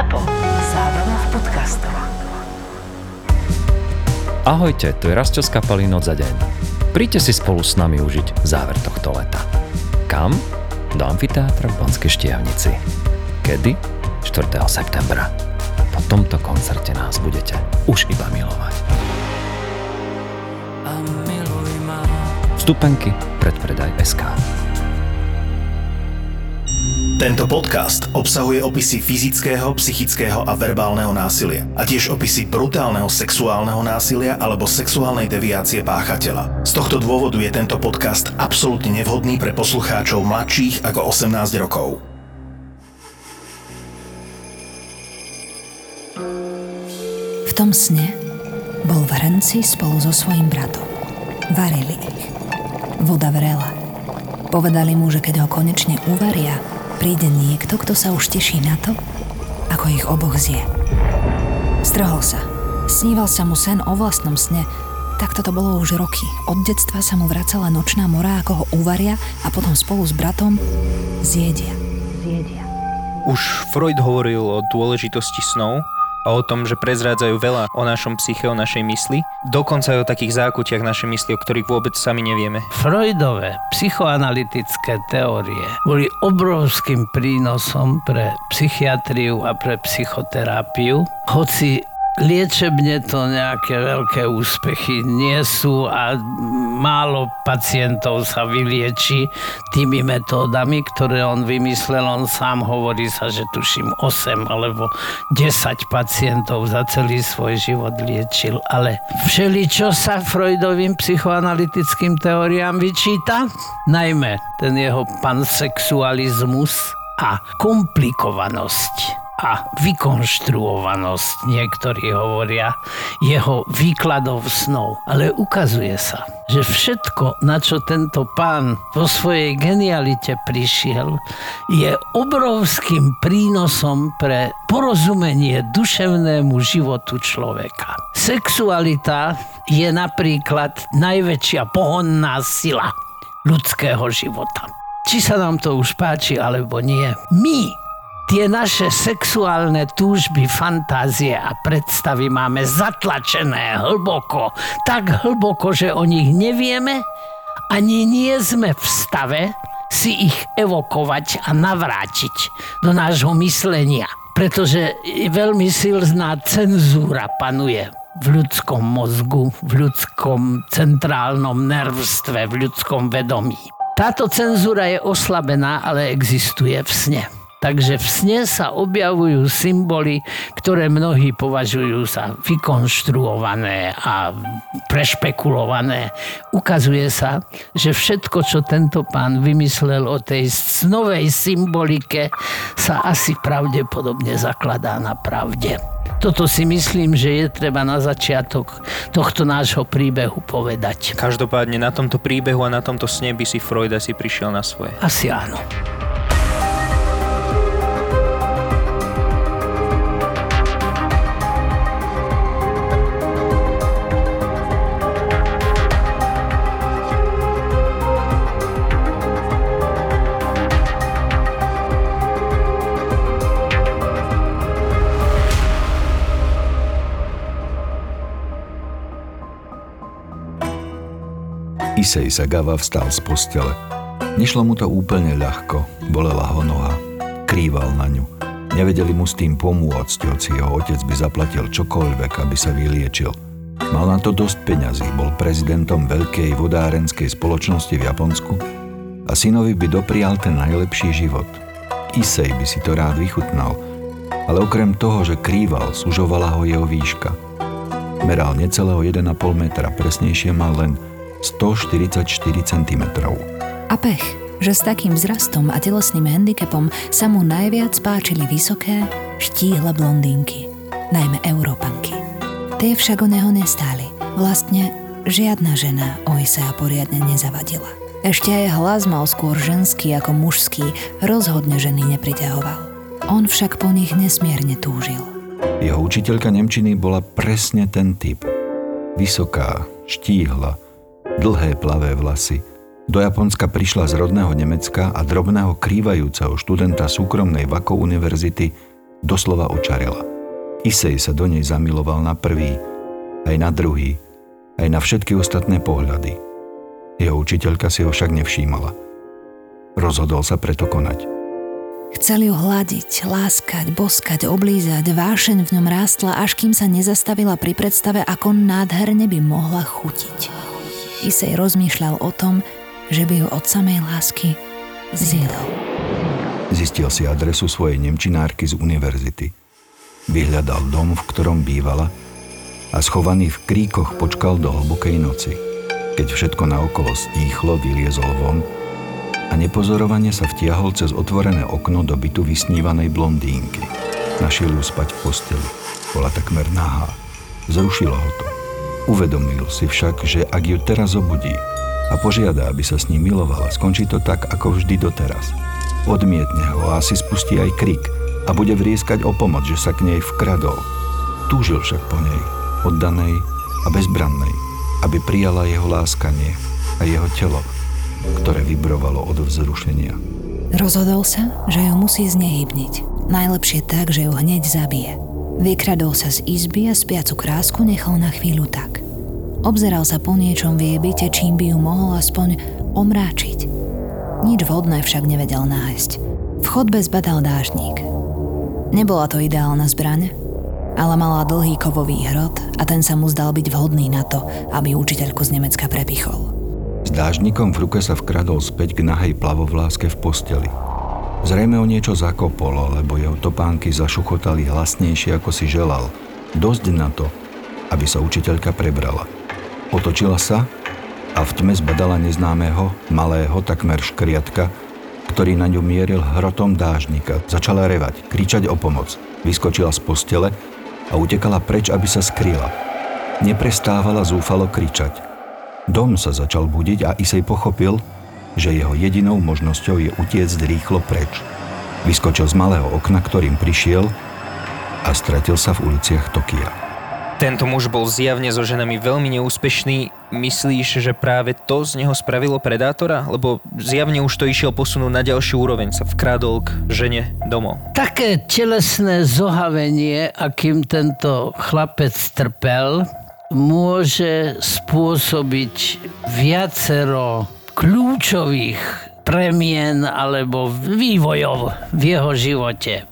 ZAPO. Zábrná v podcastov. Ahojte, tu je Rastio z kapely Noc za deň. Príďte si spolu s nami užiť záver tohto leta. Kam? Do amfiteátra v Banskej Štiavnici. Kedy? 4. septembra. Po tomto koncerte nás budete už iba milovať. Vstupenky predpredaj SK. Tento podcast obsahuje opisy fyzického, psychického a verbálneho násilia a tiež opisy brutálneho sexuálneho násilia alebo sexuálnej deviácie páchateľa. Z tohto dôvodu je tento podcast absolútne nevhodný pre poslucháčov mladších ako 18 rokov. V tom sne bol v hrnci spolu so svojím bratom. Varili ich. Voda vrela. Povedali mu, že keď ho konečne uvaria, príde niekto, kto sa už teší na to, ako ich oboch zje. Strhol sa. Sníval sa mu sen o vlastnom sne. Takto to bolo už roky. Od detstva sa mu vracala nočná mora, ako ho uvaria a potom spolu s bratom zjedia. Zjedia. Už Freud hovoril o dôležitosti snov a o tom, že prezrádzajú veľa o našom psyche, o našej mysli. Dokonca aj o takých zákutiach našej mysli, o ktorých vôbec sami nevieme. Freudové psychoanalytické teórie boli obrovským prínosom pre psychiatriu a pre psychoterapiu, hoci Liečebne to nejaké veľké úspechy nie sú a málo pacientov sa vylieči tými metódami, ktoré on vymyslel. On sám hovorí sa, že tuším 8 alebo 10 pacientov za celý svoj život liečil. Ale všeli, čo sa Freudovým psychoanalytickým teóriám vyčíta, najmä ten jeho pansexualizmus a komplikovanosť a vykonštruovanosť, niektorí hovoria, jeho výkladov snov. Ale ukazuje sa, že všetko, na čo tento pán vo svojej genialite prišiel, je obrovským prínosom pre porozumenie duševnému životu človeka. Sexualita je napríklad najväčšia pohonná sila ľudského života. Či sa nám to už páči alebo nie, my tie naše sexuálne túžby, fantázie a predstavy máme zatlačené hlboko, tak hlboko, že o nich nevieme, ani nie sme v stave si ich evokovať a navrátiť do nášho myslenia. Pretože veľmi silná cenzúra panuje v ľudskom mozgu, v ľudskom centrálnom nervstve, v ľudskom vedomí. Táto cenzúra je oslabená, ale existuje v sne. Takže v sne sa objavujú symboly, ktoré mnohí považujú za vykonštruované a prešpekulované. Ukazuje sa, že všetko, čo tento pán vymyslel o tej snovej symbolike, sa asi pravdepodobne zakladá na pravde. Toto si myslím, že je treba na začiatok tohto nášho príbehu povedať. Každopádne na tomto príbehu a na tomto sne by si Freud asi prišiel na svoje. Asi áno. Isej Sagava vstal z postele. Nešlo mu to úplne ľahko, bolela ho noha. Krýval na ňu. Nevedeli mu s tým pomôcť, hoci jeho otec by zaplatil čokoľvek, aby sa vyliečil. Mal na to dosť peňazí, bol prezidentom veľkej vodárenskej spoločnosti v Japonsku a synovi by doprial ten najlepší život. Isej by si to rád vychutnal, ale okrem toho, že krýval, sužovala ho jeho výška. Meral necelého 1,5 metra, presnejšie mal len 144 cm. A pech, že s takým vzrastom a telesným handicapom sa mu najviac páčili vysoké, štíhle blondínky, najmä Európanky. Tie však o neho nestáli. Vlastne žiadna žena o Isea poriadne nezavadila. Ešte aj hlas mal skôr ženský ako mužský, rozhodne ženy nepriťahoval. On však po nich nesmierne túžil. Jeho učiteľka Nemčiny bola presne ten typ. Vysoká, štíhla, dlhé plavé vlasy. Do Japonska prišla z rodného Nemecka a drobného krývajúceho študenta súkromnej Vako univerzity doslova očarela. Isej sa do nej zamiloval na prvý, aj na druhý, aj na všetky ostatné pohľady. Jeho učiteľka si ho však nevšímala. Rozhodol sa preto konať. Chcel ju hľadiť, láskať, boskať, oblízať, vášeň v ňom rástla, až kým sa nezastavila pri predstave, ako nádherne by mohla chutiť. Isej rozmýšľal o tom, že by ju od samej lásky zjedol. Zistil si adresu svojej nemčinárky z univerzity. Vyhľadal dom, v ktorom bývala a schovaný v kríkoch počkal do hlbokej noci. Keď všetko naokolo stíchlo, vyliezol von a nepozorovane sa vtiahol cez otvorené okno do bytu vysnívanej blondínky. Našiel ju spať v posteli. Bola takmer nahá. Zrušilo ho to. Uvedomil si však, že ak ju teraz zobudí a požiada, aby sa s ním milovala, skončí to tak, ako vždy doteraz. Odmietne ho a asi spustí aj krik a bude vrieskať o pomoc, že sa k nej vkradol. Túžil však po nej, oddanej a bezbrannej, aby prijala jeho láskanie a jeho telo, ktoré vibrovalo od vzrušenia. Rozhodol sa, že ju musí znehybniť. Najlepšie tak, že ju hneď zabije. Vykradol sa z izby a spiacu krásku nechal na chvíľu tak. Obzeral sa po niečom v jej byte, čím by ju mohol aspoň omráčiť. Nič vhodné však nevedel nájsť. V chodbe zbadal dážnik. Nebola to ideálna zbraň, ale mala dlhý kovový hrot a ten sa mu zdal byť vhodný na to, aby učiteľku z Nemecka prepichol. S dážnikom v ruke sa vkradol späť k nahej plavovláske v posteli. Zrejme o niečo zakopol, lebo jeho topánky zašuchotali hlasnejšie, ako si želal. Dosť na to, aby sa učiteľka prebrala. Otočila sa a v tme zbadala neznámeho, malého, takmer škriatka, ktorý na ňu mieril hrotom dážnika. Začala revať, kričať o pomoc. Vyskočila z postele a utekala preč, aby sa skryla. Neprestávala zúfalo kričať. Dom sa začal budiť a Isej pochopil, že jeho jedinou možnosťou je utiecť rýchlo preč. Vyskočil z malého okna, ktorým prišiel a stratil sa v uliciach Tokia. Tento muž bol zjavne so ženami veľmi neúspešný. Myslíš, že práve to z neho spravilo predátora? Lebo zjavne už to išiel posunúť na ďalšiu úroveň, sa vkrádol k žene domov. Také telesné zohavenie, akým tento chlapec trpel, môže spôsobiť viacero kľúčových premien alebo vývojov v jeho živote.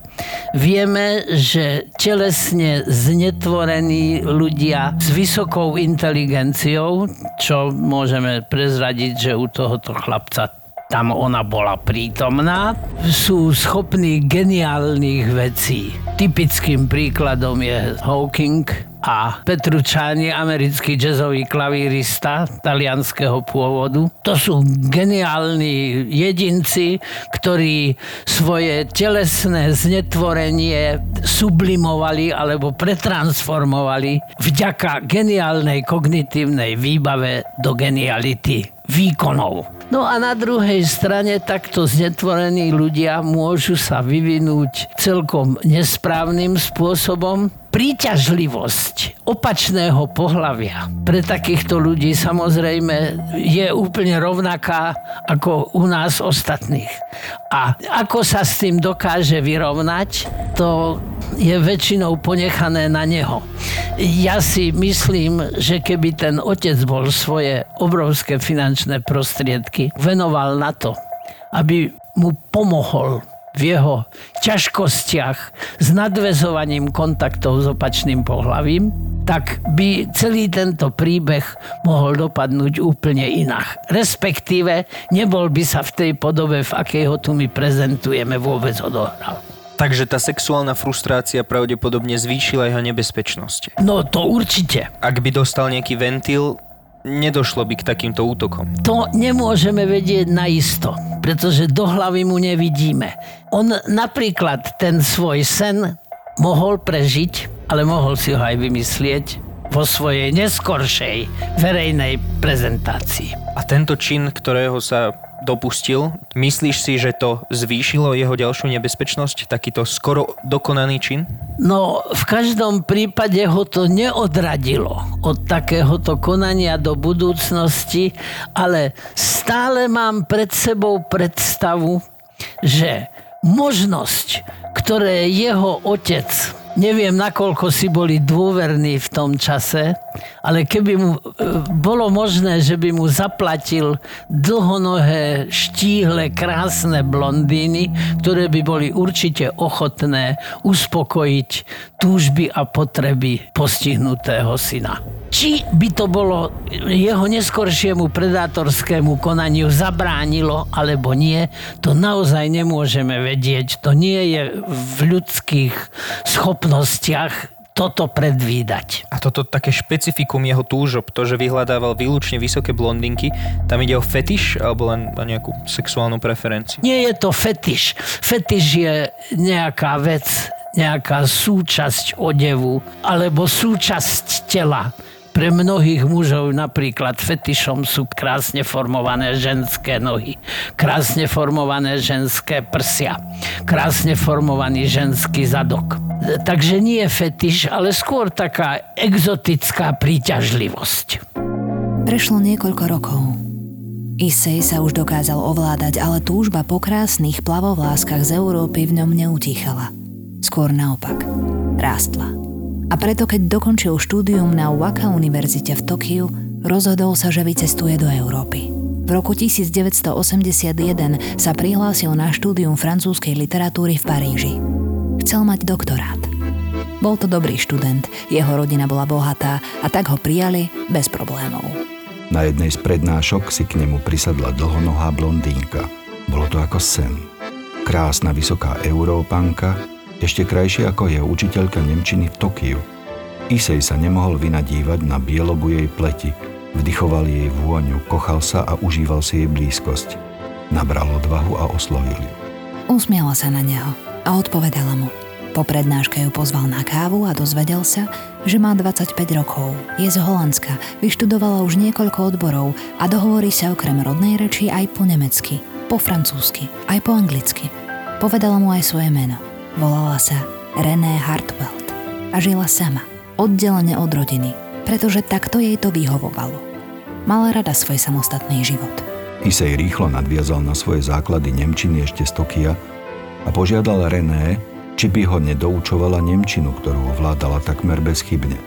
Vieme, že telesne znetvorení ľudia s vysokou inteligenciou, čo môžeme prezradiť, že u tohoto chlapca tam ona bola prítomná, sú schopní geniálnych vecí. Typickým príkladom je Hawking, a Petrucciani, americký jazzový klavírista talianského pôvodu. To sú geniálni jedinci, ktorí svoje telesné znetvorenie sublimovali alebo pretransformovali vďaka geniálnej kognitívnej výbave do geniality výkonov. No a na druhej strane takto znetvorení ľudia môžu sa vyvinúť celkom nesprávnym spôsobom. Príťažlivosť opačného pohlavia pre takýchto ľudí samozrejme je úplne rovnaká ako u nás ostatných. A ako sa s tým dokáže vyrovnať, to je väčšinou ponechané na neho. Ja si myslím, že keby ten otec bol svoje obrovské finančné prostriedky venoval na to, aby mu pomohol v jeho ťažkostiach s nadvezovaním kontaktov s opačným pohlavím, tak by celý tento príbeh mohol dopadnúť úplne inak. Respektíve nebol by sa v tej podobe, v akej ho tu my prezentujeme, vôbec odohral. Takže tá sexuálna frustrácia pravdepodobne zvýšila jeho nebezpečnosť. No to určite. Ak by dostal nejaký ventil, nedošlo by k takýmto útokom. To nemôžeme vedieť naisto, pretože do hlavy mu nevidíme. On napríklad ten svoj sen mohol prežiť, ale mohol si ho aj vymyslieť vo svojej neskoršej verejnej prezentácii. A tento čin, ktorého sa dopustil. Myslíš si, že to zvýšilo jeho ďalšiu nebezpečnosť, takýto skoro dokonaný čin? No, v každom prípade ho to neodradilo od takéhoto konania do budúcnosti, ale stále mám pred sebou predstavu, že možnosť, ktoré jeho otec Neviem, nakoľko si boli dôverní v tom čase, ale keby mu e, bolo možné, že by mu zaplatil dlhonohé, štíhle, krásne blondíny, ktoré by boli určite ochotné uspokojiť túžby a potreby postihnutého syna. Či by to bolo jeho neskoršiemu predátorskému konaniu zabránilo, alebo nie, to naozaj nemôžeme vedieť. To nie je v ľudských schopnostiach toto predvídať. A toto také špecifikum jeho túžob, to, že vyhľadával výlučne vysoké blondinky, tam ide o fetiš alebo len o nejakú sexuálnu preferenciu? Nie je to fetiš. Fetiš je nejaká vec, nejaká súčasť odevu alebo súčasť tela pre mnohých mužov napríklad fetišom sú krásne formované ženské nohy, krásne formované ženské prsia, krásne formovaný ženský zadok. Takže nie je fetiš, ale skôr taká exotická príťažlivosť. Prešlo niekoľko rokov. Isej sa už dokázal ovládať, ale túžba po krásnych plavovláskach z Európy v ňom neutíchala. Skôr naopak, rástla. A preto, keď dokončil štúdium na Waka univerzite v Tokiu, rozhodol sa, že vycestuje do Európy. V roku 1981 sa prihlásil na štúdium francúzskej literatúry v Paríži. Chcel mať doktorát. Bol to dobrý študent, jeho rodina bola bohatá a tak ho prijali bez problémov. Na jednej z prednášok si k nemu prisadla dlhonohá blondínka. Bolo to ako sen. Krásna vysoká európanka, ešte krajšie ako jeho učiteľka Nemčiny v Tokiu. Isej sa nemohol vynadívať na bielobu jej pleti, vdychoval jej vôňu, kochal sa a užíval si jej blízkosť. Nabral odvahu a oslovil ju. Usmiala sa na neho a odpovedala mu. Po prednáške ju pozval na kávu a dozvedel sa, že má 25 rokov, je z Holandska, vyštudovala už niekoľko odborov a dohovorí sa okrem rodnej reči aj po nemecky, po francúzsky, aj po anglicky. Povedala mu aj svoje meno. Volala sa René Hartwell a žila sama, oddelene od rodiny, pretože takto jej to vyhovovalo. Mala rada svoj samostatný život. Isej rýchlo nadviazal na svoje základy Nemčiny ešte z Tokia a požiadal René, či by ho nedoučovala Nemčinu, ktorú ovládala takmer bezchybne.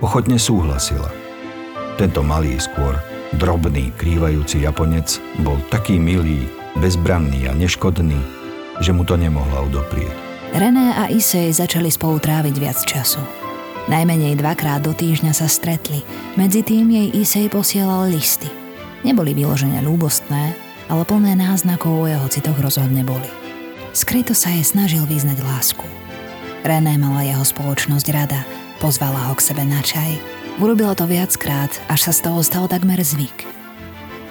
Ochotne súhlasila. Tento malý skôr, drobný, krývajúci Japonec bol taký milý, bezbranný a neškodný, že mu to nemohla odoprieť. René a Isej začali spolu tráviť viac času. Najmenej dvakrát do týždňa sa stretli. Medzi tým jej Isej posielal listy. Neboli vyložené ľúbostné, ale plné náznakov o jeho citoch rozhodne boli. Skryto sa jej snažil vyznať lásku. René mala jeho spoločnosť rada, pozvala ho k sebe na čaj. Urobila to viackrát, až sa z toho stal takmer zvyk.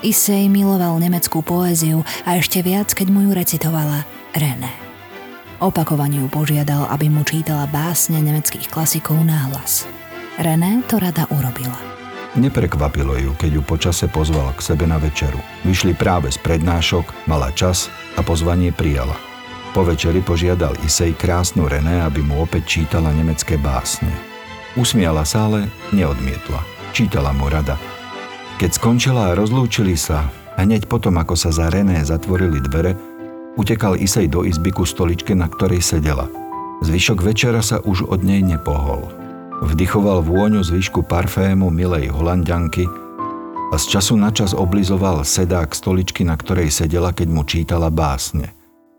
Isej miloval nemeckú poéziu a ešte viac, keď mu ju recitovala René. Opakovane ju požiadal, aby mu čítala básne nemeckých klasikov náhlas. René to rada urobila. Neprekvapilo ju, keď ju počase pozval k sebe na večeru. Vyšli práve z prednášok, mala čas a pozvanie prijala. Po večeri požiadal Isej krásnu René, aby mu opäť čítala nemecké básne. Usmiala sa, ale neodmietla. Čítala mu rada. Keď skončila a rozlúčili sa, hneď potom, ako sa za René zatvorili dvere, Utekal Isej do izby ku stoličke, na ktorej sedela. Zvyšok večera sa už od nej nepohol. Vdychoval vôňu zvyšku parfému milej holandianky a z času na čas oblizoval sedák stoličky, na ktorej sedela, keď mu čítala básne.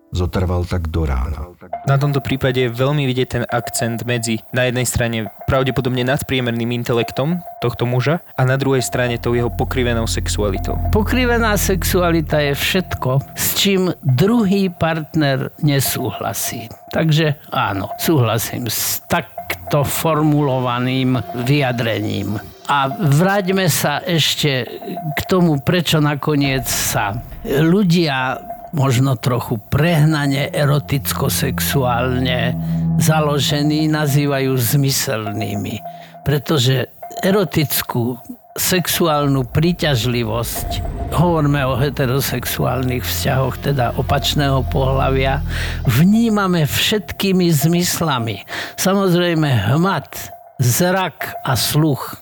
Zotrval tak do rána. Na tomto prípade je veľmi vidieť ten akcent medzi na jednej strane pravdepodobne nadpriemerným intelektom tohto muža a na druhej strane tou jeho pokrivenou sexualitou. Pokrivená sexualita je všetko, s čím druhý partner nesúhlasí. Takže áno, súhlasím s takto formulovaným vyjadrením. A vráťme sa ešte k tomu, prečo nakoniec sa ľudia možno trochu prehnane eroticko-sexuálne založení, nazývajú zmyselnými. Pretože erotickú sexuálnu príťažlivosť, hovoríme o heterosexuálnych vzťahoch, teda opačného pohľavia, vnímame všetkými zmyslami. Samozrejme hmat, zrak a sluch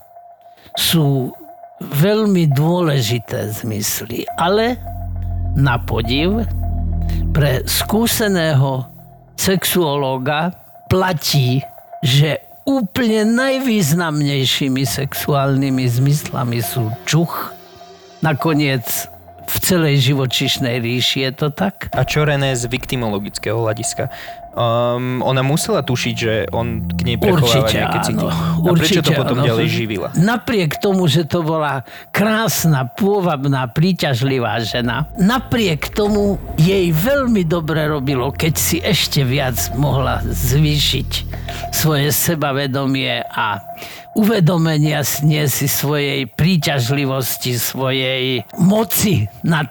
sú veľmi dôležité zmysly, ale na podiv, pre skúseného sexuológa platí, že úplne najvýznamnejšími sexuálnymi zmyslami sú čuch, nakoniec v celej živočišnej ríši je to tak? A čo René z viktimologického hľadiska? Um, ona musela tušiť, že on k nej prechováva Určite nejaké city. áno. A prečo to potom áno. ďalej živila? Napriek tomu, že to bola krásna, pôvabná, príťažlivá žena, napriek tomu jej veľmi dobre robilo, keď si ešte viac mohla zvýšiť svoje sebavedomie a uvedomenia si svojej príťažlivosti, svojej moci nad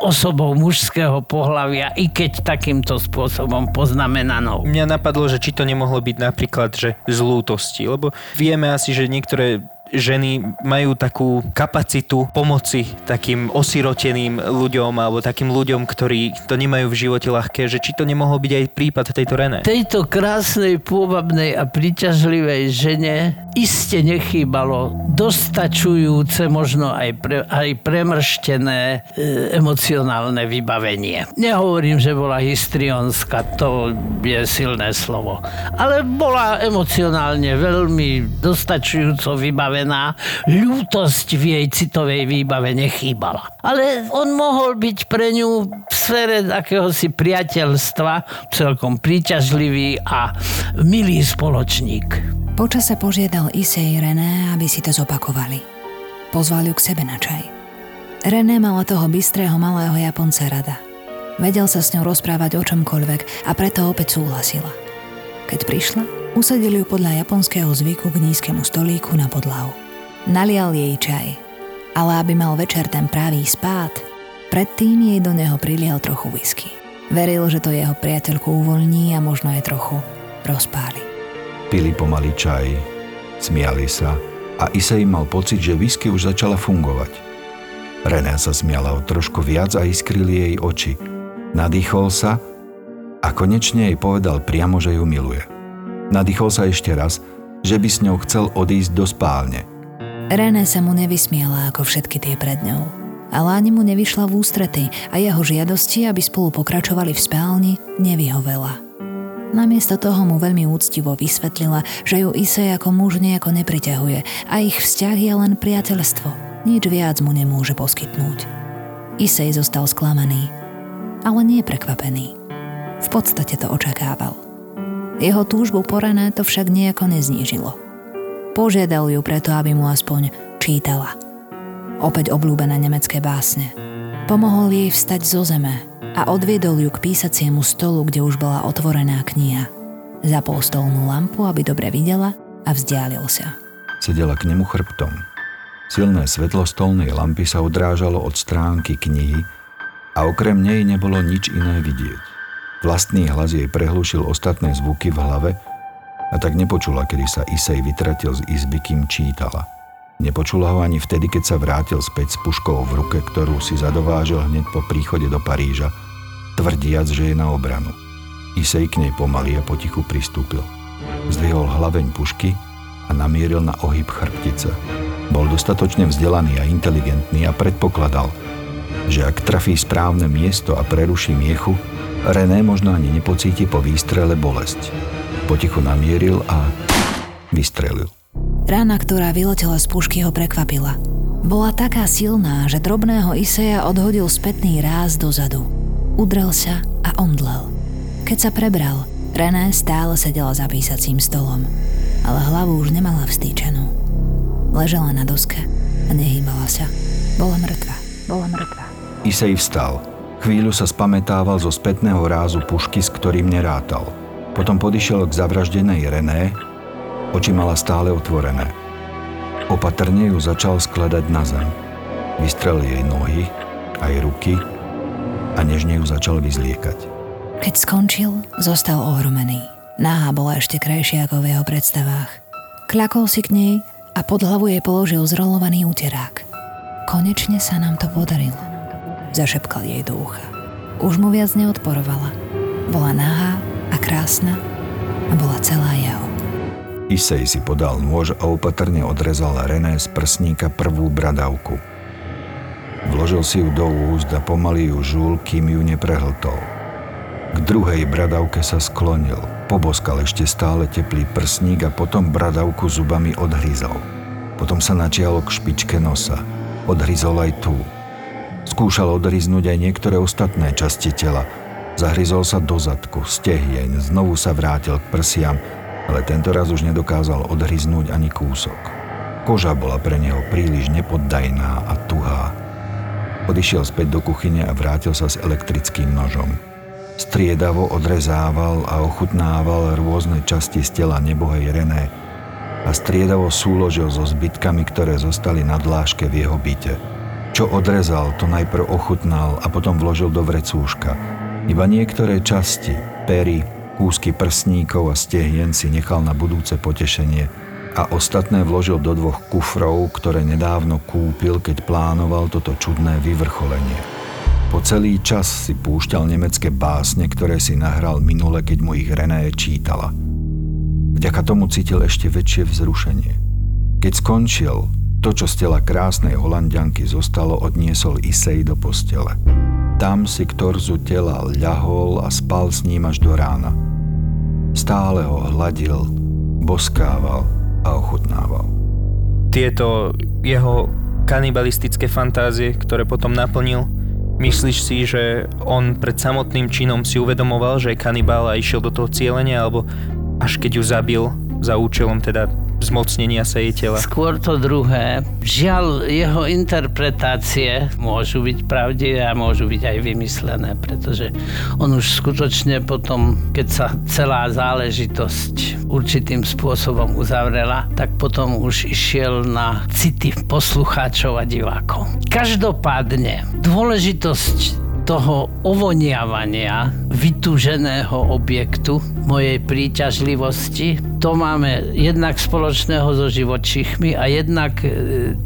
osobou mužského pohľavia, i keď takýmto spôsobom poznamenanou. Mňa napadlo, že či to nemohlo byť napríklad, že z lebo vieme asi, že niektoré ženy majú takú kapacitu pomoci takým osiroteným ľuďom alebo takým ľuďom, ktorí to nemajú v živote ľahké, že či to nemohol byť aj prípad tejto René. Tejto krásnej, pôvabnej a príťažlivej žene iste nechýbalo dostačujúce, možno aj, pre, aj premrštené e, emocionálne vybavenie. Nehovorím, že bola histrionská, to je silné slovo, ale bola emocionálne veľmi dostačujúco vybavená. Ľútosť v jej citovej výbave nechýbala. Ale on mohol byť pre ňu v sfére akéhosi priateľstva celkom príťažlivý a milý spoločník. Počase požiadal Isej René, aby si to zopakovali. Pozval ju k sebe na čaj. René mala toho bystrého malého Japonca rada. Vedel sa s ňou rozprávať o čomkoľvek a preto opäť súhlasila. Keď prišla, usadili ju podľa japonského zvyku k nízkemu stolíku na podlahu. Nalial jej čaj, ale aby mal večer ten pravý spát, predtým jej do neho prilial trochu whisky. Veril, že to jeho priateľku uvoľní a možno aj trochu rozpáli. Pili pomaly čaj, smiali sa a Isej mal pocit, že whisky už začala fungovať. René sa smiala o trošku viac a iskrili jej oči. Nadýchol sa a konečne jej povedal priamo, že ju miluje. Nadýchol sa ešte raz, že by s ňou chcel odísť do spálne. René sa mu nevysmiela ako všetky tie pred ňou. Ale ani mu nevyšla v ústrety a jeho žiadosti, aby spolu pokračovali v spálni, nevyhovela. Namiesto toho mu veľmi úctivo vysvetlila, že ju Issei ako muž nejako nepriťahuje a ich vzťah je len priateľstvo. Nič viac mu nemôže poskytnúť. Issei zostal sklamaný, ale nie prekvapený. V podstate to očakával. Jeho túžbu po René to však nejako neznížilo. Požiadal ju preto, aby mu aspoň čítala. Opäť obľúbené nemecké básne. Pomohol jej vstať zo zeme a odviedol ju k písaciemu stolu, kde už bola otvorená kniha. Zapol stolnú lampu, aby dobre videla a vzdialil sa. Sedela k nemu chrbtom. Silné svetlo stolnej lampy sa odrážalo od stránky knihy a okrem nej nebolo nič iné vidieť. Vlastný hlas jej prehlušil ostatné zvuky v hlave a tak nepočula, kedy sa Isej vytratil z izby, kým čítala. Nepočula ho ani vtedy, keď sa vrátil späť s puškou v ruke, ktorú si zadovážil hneď po príchode do Paríža, tvrdiac, že je na obranu. Isej k nej pomaly a potichu pristúpil. Zdvihol hlaveň pušky a namieril na ohyb chrbtice. Bol dostatočne vzdelaný a inteligentný a predpokladal, že ak trafí správne miesto a preruší miechu, René možno ani nepocíti po výstrele bolesť. Potichu namieril a vystrelil. Rána, ktorá vyletela z pušky, ho prekvapila. Bola taká silná, že drobného Iseja odhodil spätný ráz dozadu. Udrel sa a omdlel. Keď sa prebral, René stále sedela za písacím stolom, ale hlavu už nemala vstýčenú. Ležela na doske a nehýbala sa. Bola mŕtva. Bola mŕtva. Isej vstal. Chvíľu sa spametával zo spätného rázu pušky, s ktorým nerátal. Potom podišiel k zavraždenej René, oči mala stále otvorené. Opatrne ju začal skladať na zem. Vystrel jej nohy, aj ruky a nežne ju začal vyzliekať. Keď skončil, zostal ohromený. Náha bola ešte krajšia ako v jeho predstavách. Kľakol si k nej a pod hlavu jej položil zrolovaný úterák. Konečne sa nám to podarilo. Zašepkal jej do ucha. Už mu viac neodporovala. Bola nahá a krásna a bola celá jeho. Isej si podal nôž a opatrne odrezal René z prsníka prvú bradavku. Vložil si ju do úst a pomaly ju žul, kým ju neprehltol. K druhej bradavke sa sklonil, poboskal ešte stále teplý prsník a potom bradavku zubami odhryzol. Potom sa načialo k špičke nosa. Odhryzol aj tú. Skúšal odhryznúť aj niektoré ostatné časti tela. Zahryzol sa do zadku, stehieň, znovu sa vrátil k prsiam, ale tento raz už nedokázal odhryznúť ani kúsok. Koža bola pre neho príliš nepoddajná a tuhá. Odišiel späť do kuchyne a vrátil sa s elektrickým nožom. Striedavo odrezával a ochutnával rôzne časti z tela nebohej René a striedavo súložil so zbytkami, ktoré zostali na dláške v jeho byte. Čo odrezal, to najprv ochutnal a potom vložil do vrecúška. Iba niektoré časti, pery, kúsky prsníkov a stehien si nechal na budúce potešenie – a ostatné vložil do dvoch kufrov, ktoré nedávno kúpil, keď plánoval toto čudné vyvrcholenie. Po celý čas si púšťal nemecké básne, ktoré si nahral minule, keď mu ich René čítala. Vďaka tomu cítil ešte väčšie vzrušenie. Keď skončil, to, čo z tela krásnej holandianky zostalo, odniesol Isej do postele. Tam si k torzu tela ľahol a spal s ním až do rána. Stále ho hladil, boskával a ochutnával. Tieto jeho kanibalistické fantázie, ktoré potom naplnil, myslíš si, že on pred samotným činom si uvedomoval, že je kanibál a išiel do toho cieľenia, alebo až keď ju zabil za účelom teda zmocnenia tela. Skôr to druhé. Žiaľ, jeho interpretácie môžu byť pravdivé a môžu byť aj vymyslené, pretože on už skutočne potom, keď sa celá záležitosť určitým spôsobom uzavrela, tak potom už išiel na city poslucháčov a divákov. Každopádne, dôležitosť toho ovoniavania vytúženého objektu mojej príťažlivosti. To máme jednak spoločného so živočichmi a jednak e,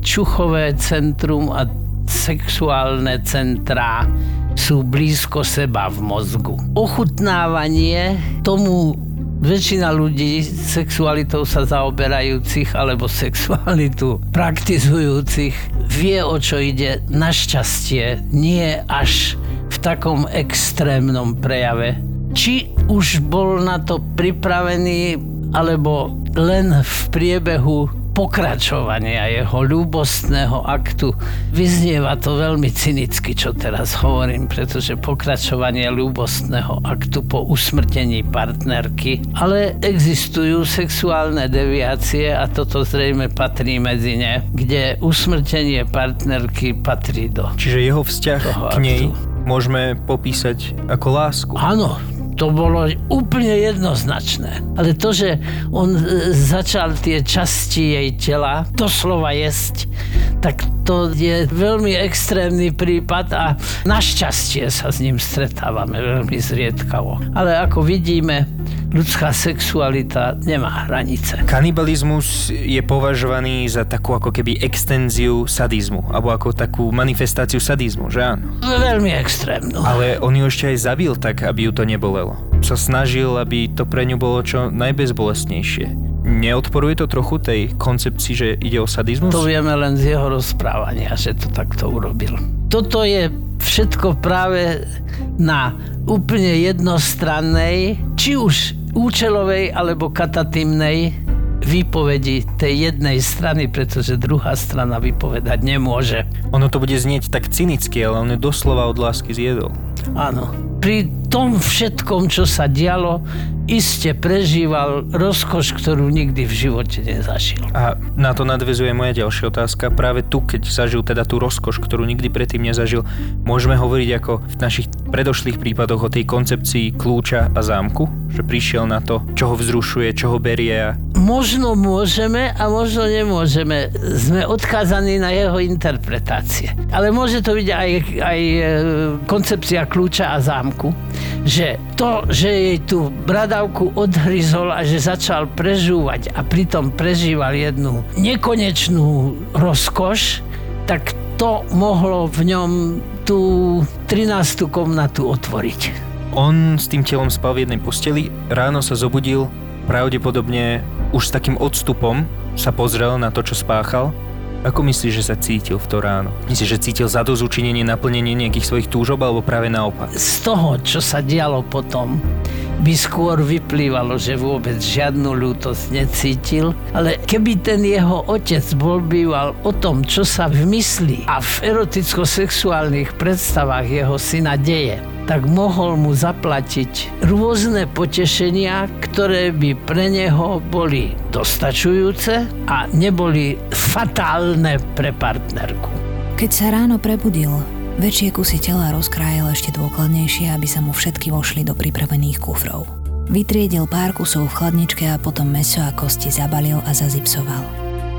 čuchové centrum a sexuálne centrá sú blízko seba v mozgu. Ochutnávanie tomu väčšina ľudí sexualitou sa zaoberajúcich alebo sexualitu praktizujúcich vie, o čo ide. Našťastie nie až v takom extrémnom prejave. Či už bol na to pripravený, alebo len v priebehu pokračovania jeho ľúbostného aktu. Vyznieva to veľmi cynicky, čo teraz hovorím, pretože pokračovanie ľúbostného aktu po usmrtení partnerky, ale existujú sexuálne deviácie a toto zrejme patrí medzi ne, kde usmrtenie partnerky patrí do Čiže jeho vzťah k nej môžeme popísať ako lásku. Áno, to bolo úplne jednoznačné. Ale to, že on e, začal tie časti jej tela doslova jesť, tak to je veľmi extrémny prípad a našťastie sa s ním stretávame veľmi zriedkavo. Ale ako vidíme, ľudská sexualita nemá hranice. Kanibalizmus je považovaný za takú ako keby extenziu sadizmu, alebo ako takú manifestáciu sadizmu, že áno? Veľmi extrémnu. Ale on ju ešte aj zabil tak, aby ju to nebolelo. Sa snažil, aby to pre ňu bolo čo najbezbolestnejšie. Neodporuje to trochu tej koncepcii, že ide o sadizmus? To vieme len z jeho rozprávania, že to takto urobil. Toto je všetko práve na úplne jednostrannej, či už účelovej alebo katatymnej výpovedi tej jednej strany, pretože druhá strana vypovedať nemôže. Ono to bude znieť tak cynicky, ale on je doslova od lásky zjedol. Áno. Pri tom všetkom, čo sa dialo, iste prežíval rozkoš, ktorú nikdy v živote nezažil. A na to nadvezuje moja ďalšia otázka. Práve tu, keď zažil teda tú rozkoš, ktorú nikdy predtým nezažil, môžeme hovoriť ako v našich predošlých prípadoch o tej koncepcii kľúča a zámku? Že prišiel na to, čo ho vzrušuje, čo ho berie a Možno môžeme a možno nemôžeme. Sme odkázaní na jeho interpretácie. Ale môže to byť aj, aj e, koncepcia kľúča a zámku, že to, že jej tú bradavku odhryzol a že začal prežúvať a pritom prežíval jednu nekonečnú rozkoš, tak to mohlo v ňom tú 13. komnatu otvoriť. On s tým telom spal v jednej posteli, ráno sa zobudil, pravdepodobne už s takým odstupom sa pozrel na to, čo spáchal Ako myslíš, že sa cítil v to ráno? Myslíš, že cítil zadozučinenie, naplnenie nejakých svojich túžob, alebo práve naopak? Z toho, čo sa dialo potom, by skôr vyplývalo, že vôbec žiadnu ľútosť necítil, ale keby ten jeho otec bol býval o tom, čo sa v mysli a v eroticko-sexuálnych predstavách jeho syna deje, tak mohol mu zaplatiť rôzne potešenia, ktoré by pre neho boli dostačujúce a neboli fatálne pre partnerku. Keď sa ráno prebudil, väčšie kusy tela rozkrájal ešte dôkladnejšie, aby sa mu všetky vošli do pripravených kufrov. Vytriedil pár kusov v chladničke a potom meso a kosti zabalil a zazipsoval.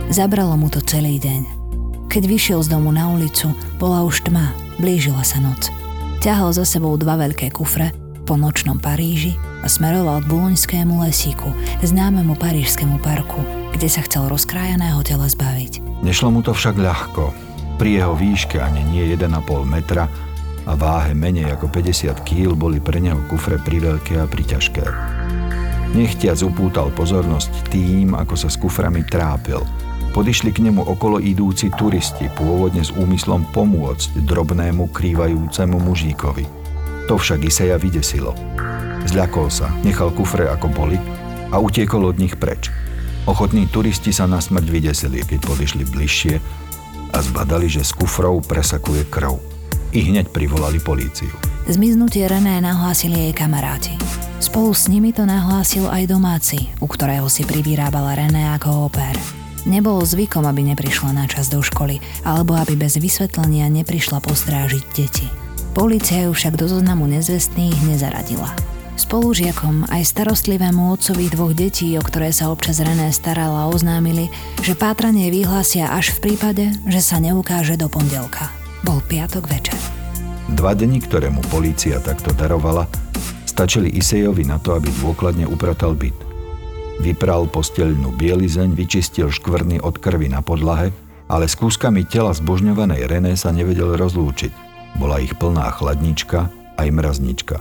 Zabralo mu to celý deň. Keď vyšiel z domu na ulicu, bola už tma, blížila sa noc. Ťahal za sebou dva veľké kufre po nočnom Paríži a smeroval k Buloňskému lesíku, známemu parížskému parku, kde sa chcel rozkrájaného tela zbaviť. Nešlo mu to však ľahko. Pri jeho výške ani nie 1,5 metra a váhe menej ako 50 kg boli pre neho kufre priveľké a priťažké. Nechtiac upútal pozornosť tým, ako sa s kuframi trápil – Podišli k nemu okolo idúci turisti, pôvodne s úmyslom pomôcť drobnému krývajúcemu mužíkovi. To však Iseja vydesilo. Zľakol sa, nechal kufre ako boli a utiekol od nich preč. Ochotní turisti sa na smrť vydesili, keď podišli bližšie a zbadali, že z kufrov presakuje krv. I hneď privolali políciu. Zmiznutie René nahlásili jej kamaráti. Spolu s nimi to nahlásil aj domáci, u ktorého si privyrábala René ako oper. Nebolo zvykom, aby neprišla na čas do školy, alebo aby bez vysvetlenia neprišla postrážiť deti. Polícia ju však do zoznamu nezvestných nezaradila. Spolužiakom aj starostlivému otcovi dvoch detí, o ktoré sa občas René starala, oznámili, že pátranie vyhlásia až v prípade, že sa neukáže do pondelka. Bol piatok večer. Dva dni, ktoré mu polícia takto darovala, stačili Isejovi na to, aby dôkladne upratal byt – Vypral posteľnú bielizeň, vyčistil škvrny od krvi na podlahe, ale s kúskami tela zbožňovanej René sa nevedel rozlúčiť. Bola ich plná chladnička aj mraznička.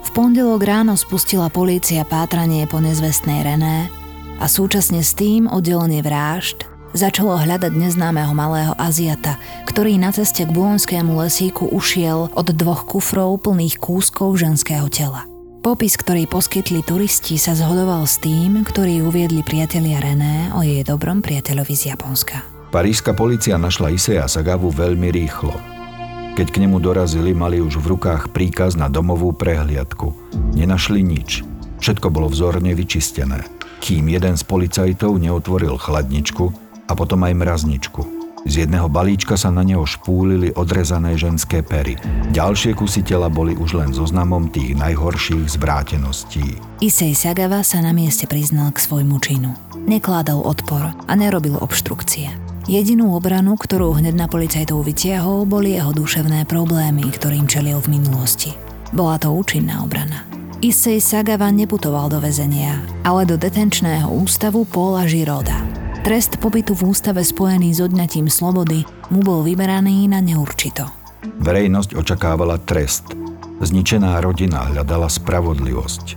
V pondelok ráno spustila polícia pátranie po nezvestnej René a súčasne s tým oddelenie vražd začalo hľadať neznámeho malého Aziata, ktorý na ceste k bulonskému lesíku ušiel od dvoch kufrov plných kúskov ženského tela. Popis, ktorý poskytli turisti, sa zhodoval s tým, ktorý uviedli priatelia René o jej dobrom priateľovi z Japonska. Parížska policia našla Iseja Sagavu veľmi rýchlo. Keď k nemu dorazili, mali už v rukách príkaz na domovú prehliadku. Nenašli nič. Všetko bolo vzorne vyčistené. Kým jeden z policajtov neotvoril chladničku a potom aj mrazničku. Z jedného balíčka sa na neho špúlili odrezané ženské pery. Ďalšie kusy tela boli už len zoznamom tých najhorších zvráteností. Isej Sagava sa na mieste priznal k svojmu činu. Nekládal odpor a nerobil obštrukcie. Jedinú obranu, ktorú hneď na policajtov vytiahol, boli jeho duševné problémy, ktorým čelil v minulosti. Bola to účinná obrana. Issei Sagava neputoval do väzenia, ale do detenčného ústavu Paula Žiroda. Trest pobytu v ústave spojený s odňatím slobody mu bol vyberaný na neurčito. Verejnosť očakávala trest. Zničená rodina hľadala spravodlivosť.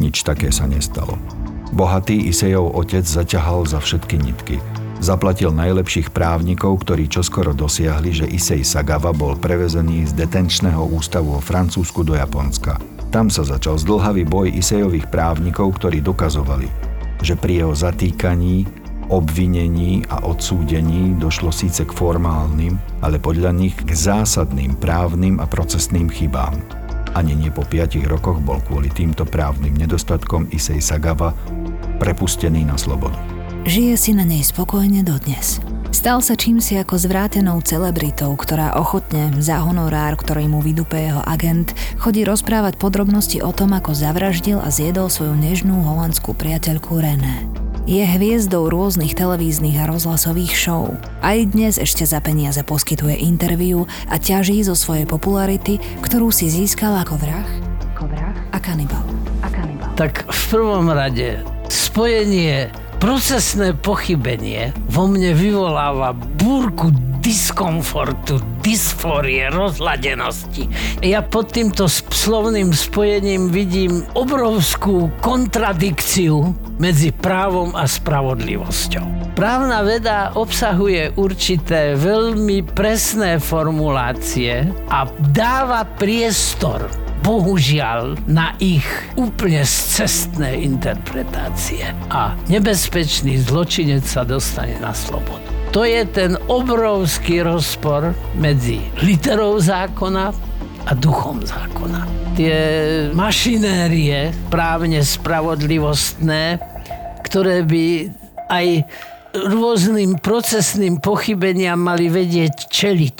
Nič také sa nestalo. Bohatý Isejov otec zaťahal za všetky nitky. Zaplatil najlepších právnikov, ktorí čoskoro dosiahli, že Isej Sagava bol prevezený z detenčného ústavu vo Francúzsku do Japonska. Tam sa začal zdlhavý boj Isejových právnikov, ktorí dokazovali, že pri jeho zatýkaní obvinení a odsúdení došlo síce k formálnym, ale podľa nich k zásadným právnym a procesným chybám. Ani nie po piatich rokoch bol kvôli týmto právnym nedostatkom Isej Sagava prepustený na slobodu. Žije si na nej spokojne dodnes. Stal sa čímsi ako zvrátenou celebritou, ktorá ochotne za honorár, ktorý mu vydupe jeho agent, chodí rozprávať podrobnosti o tom, ako zavraždil a zjedol svoju nežnú holandskú priateľku René. Je hviezdou rôznych televíznych a rozhlasových show. Aj dnes ešte za peniaze poskytuje interviu a ťaží zo svojej popularity, ktorú si získal ako vrah, ako vrah a kanibal. A kanibal. Tak v prvom rade spojenie procesné pochybenie vo mne vyvoláva búrku diskomfortu, dysfórie, rozladenosti. Ja pod týmto slovným spojením vidím obrovskú kontradikciu medzi právom a spravodlivosťou. Právna veda obsahuje určité veľmi presné formulácie a dáva priestor bohužiaľ na ich úplne cestné interpretácie. A nebezpečný zločinec sa dostane na slobodu. To je ten obrovský rozpor medzi literou zákona a duchom zákona. Tie mašinérie právne spravodlivostné, ktoré by aj rôznym procesným pochybeniam mali vedieť čeliť,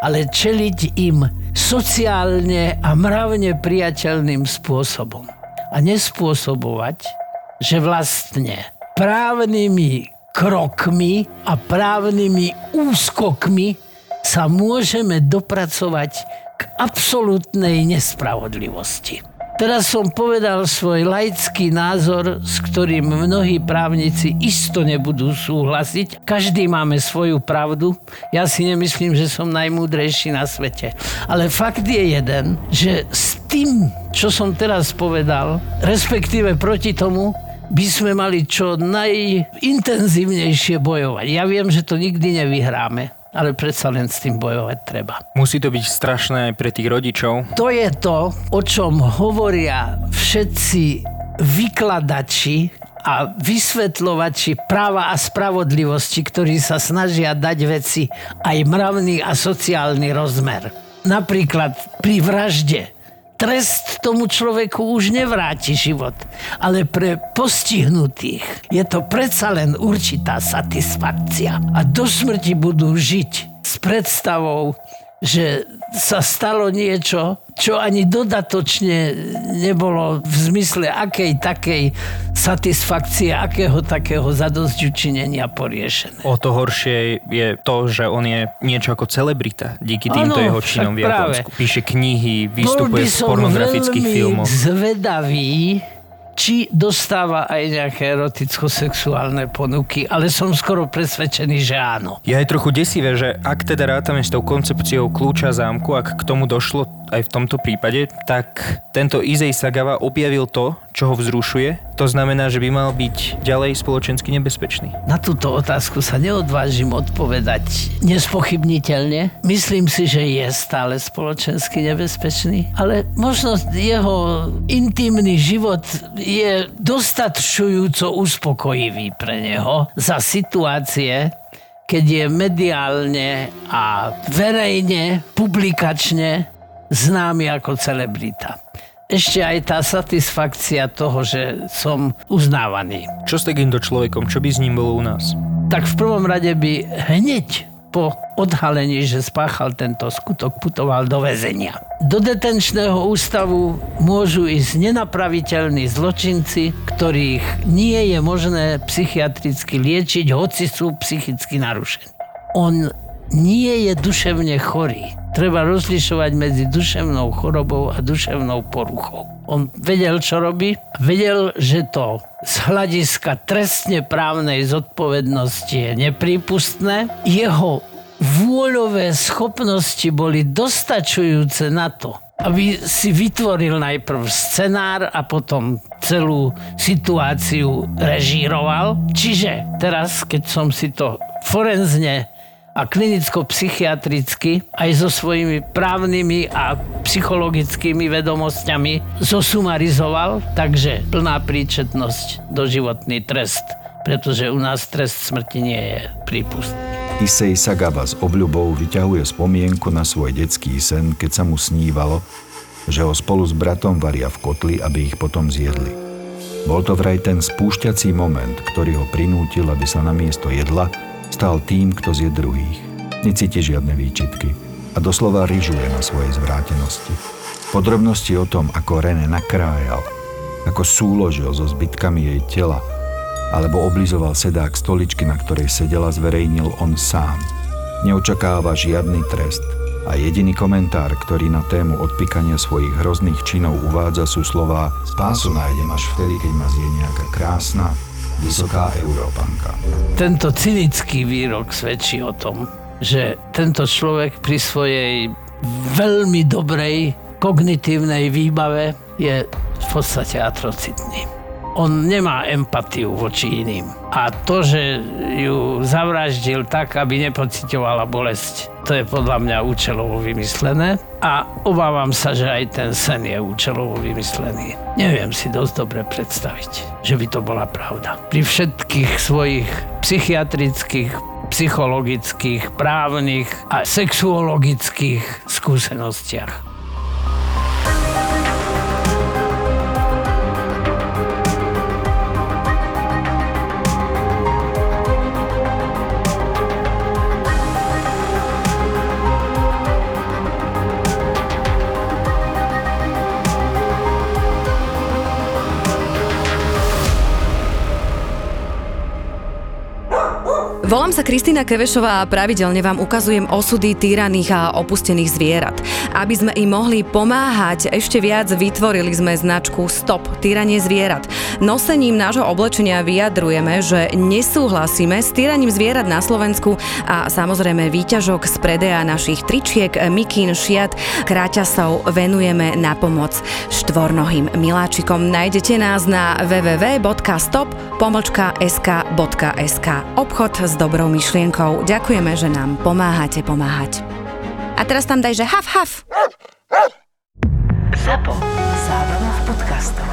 ale čeliť im sociálne a mravne priateľným spôsobom. A nespôsobovať, že vlastne právnymi krokmi a právnymi úskokmi sa môžeme dopracovať k absolútnej nespravodlivosti. Teraz som povedal svoj laický názor, s ktorým mnohí právnici isto nebudú súhlasiť. Každý máme svoju pravdu. Ja si nemyslím, že som najmúdrejší na svete. Ale fakt je jeden, že s tým, čo som teraz povedal, respektíve proti tomu, by sme mali čo najintenzívnejšie bojovať. Ja viem, že to nikdy nevyhráme ale predsa len s tým bojovať treba. Musí to byť strašné aj pre tých rodičov. To je to, o čom hovoria všetci vykladači a vysvetľovači práva a spravodlivosti, ktorí sa snažia dať veci aj mravný a sociálny rozmer. Napríklad pri vražde trest tomu človeku už nevráti život. Ale pre postihnutých je to predsa len určitá satisfakcia. A do smrti budú žiť s predstavou, že sa stalo niečo, čo ani dodatočne nebolo v zmysle akej takej satisfakcie, akého takého zadosťučinenia poriešené. O to horšie je to, že on je niečo ako celebrita díky týmto ano, jeho činom v Japonsku. Píše knihy, vystupuje v pornografických filmoch. zvedavý, či dostáva aj nejaké eroticko-sexuálne ponuky, ale som skoro presvedčený, že áno. Je aj trochu desivé, že ak teda rátame s tou koncepciou kľúča zámku, ak k tomu došlo aj v tomto prípade, tak tento Izej Sagawa objavil to, čo ho vzrušuje. To znamená, že by mal byť ďalej spoločensky nebezpečný. Na túto otázku sa neodvážim odpovedať nespochybniteľne. Myslím si, že je stále spoločensky nebezpečný, ale možno jeho intimný život je dostačujúco uspokojivý pre neho za situácie, keď je mediálne a verejne, publikačne známy ako celebrita. Ešte aj tá satisfakcia toho, že som uznávaný. Čo s takýmto človekom? Čo by s ním bolo u nás? Tak v prvom rade by hneď po odhalení, že spáchal tento skutok, putoval do väzenia. Do detenčného ústavu môžu ísť nenapraviteľní zločinci, ktorých nie je možné psychiatricky liečiť, hoci sú psychicky narušení. On nie je duševne chorý treba rozlišovať medzi duševnou chorobou a duševnou poruchou. On vedel, čo robí, vedel, že to z hľadiska trestne právnej zodpovednosti je neprípustné. Jeho vôľové schopnosti boli dostačujúce na to, aby si vytvoril najprv scenár a potom celú situáciu režíroval. Čiže teraz, keď som si to forenzne a klinicko-psychiatricky aj so svojimi právnymi a psychologickými vedomosťami zosumarizoval, takže plná príčetnosť doživotný trest, pretože u nás trest smrti nie je prípustný. Isej Sagaba s obľubou vyťahuje spomienku na svoj detský sen, keď sa mu snívalo, že ho spolu s bratom varia v kotli, aby ich potom zjedli. Bol to vraj ten spúšťací moment, ktorý ho prinútil, aby sa na miesto jedla stal tým, kto zje druhých. Necíti žiadne výčitky a doslova ryžuje na svojej zvrátenosti. Podrobnosti o tom, ako René nakrájal, ako súložil so zbytkami jej tela, alebo oblizoval sedák stoličky, na ktorej sedela, zverejnil on sám. Neočakáva žiadny trest a jediný komentár, ktorý na tému odpikania svojich hrozných činov uvádza, sú slová Spásu nájdem až vtedy, keď ma zje nejaká krásna, vysoká Európanka. Tento cynický výrok svedčí o tom, že tento človek pri svojej veľmi dobrej kognitívnej výbave je v podstate atrocitný on nemá empatiu voči iným. A to, že ju zavraždil tak, aby nepocitovala bolesť, to je podľa mňa účelovo vymyslené. A obávam sa, že aj ten sen je účelovo vymyslený. Neviem si dosť dobre predstaviť, že by to bola pravda. Pri všetkých svojich psychiatrických psychologických, právnych a sexuologických skúsenostiach. Volám sa Kristýna Kevešová a pravidelne vám ukazujem osudy týraných a opustených zvierat. Aby sme im mohli pomáhať ešte viac, vytvorili sme značku Stop týranie zvierat. Nosením nášho oblečenia vyjadrujeme, že nesúhlasíme s týraním zvierat na Slovensku a samozrejme výťažok z predaja našich tričiek, mikín, šiat, kráťasov venujeme na pomoc štvornohým miláčikom. Nájdete nás na www.stop.sk.sk Obchod s dobrou myšlienkou. Ďakujeme, že nám pomáhate pomáhať. A teraz tam daj, že haf, haf. Zapo. Zábrná v podcastov.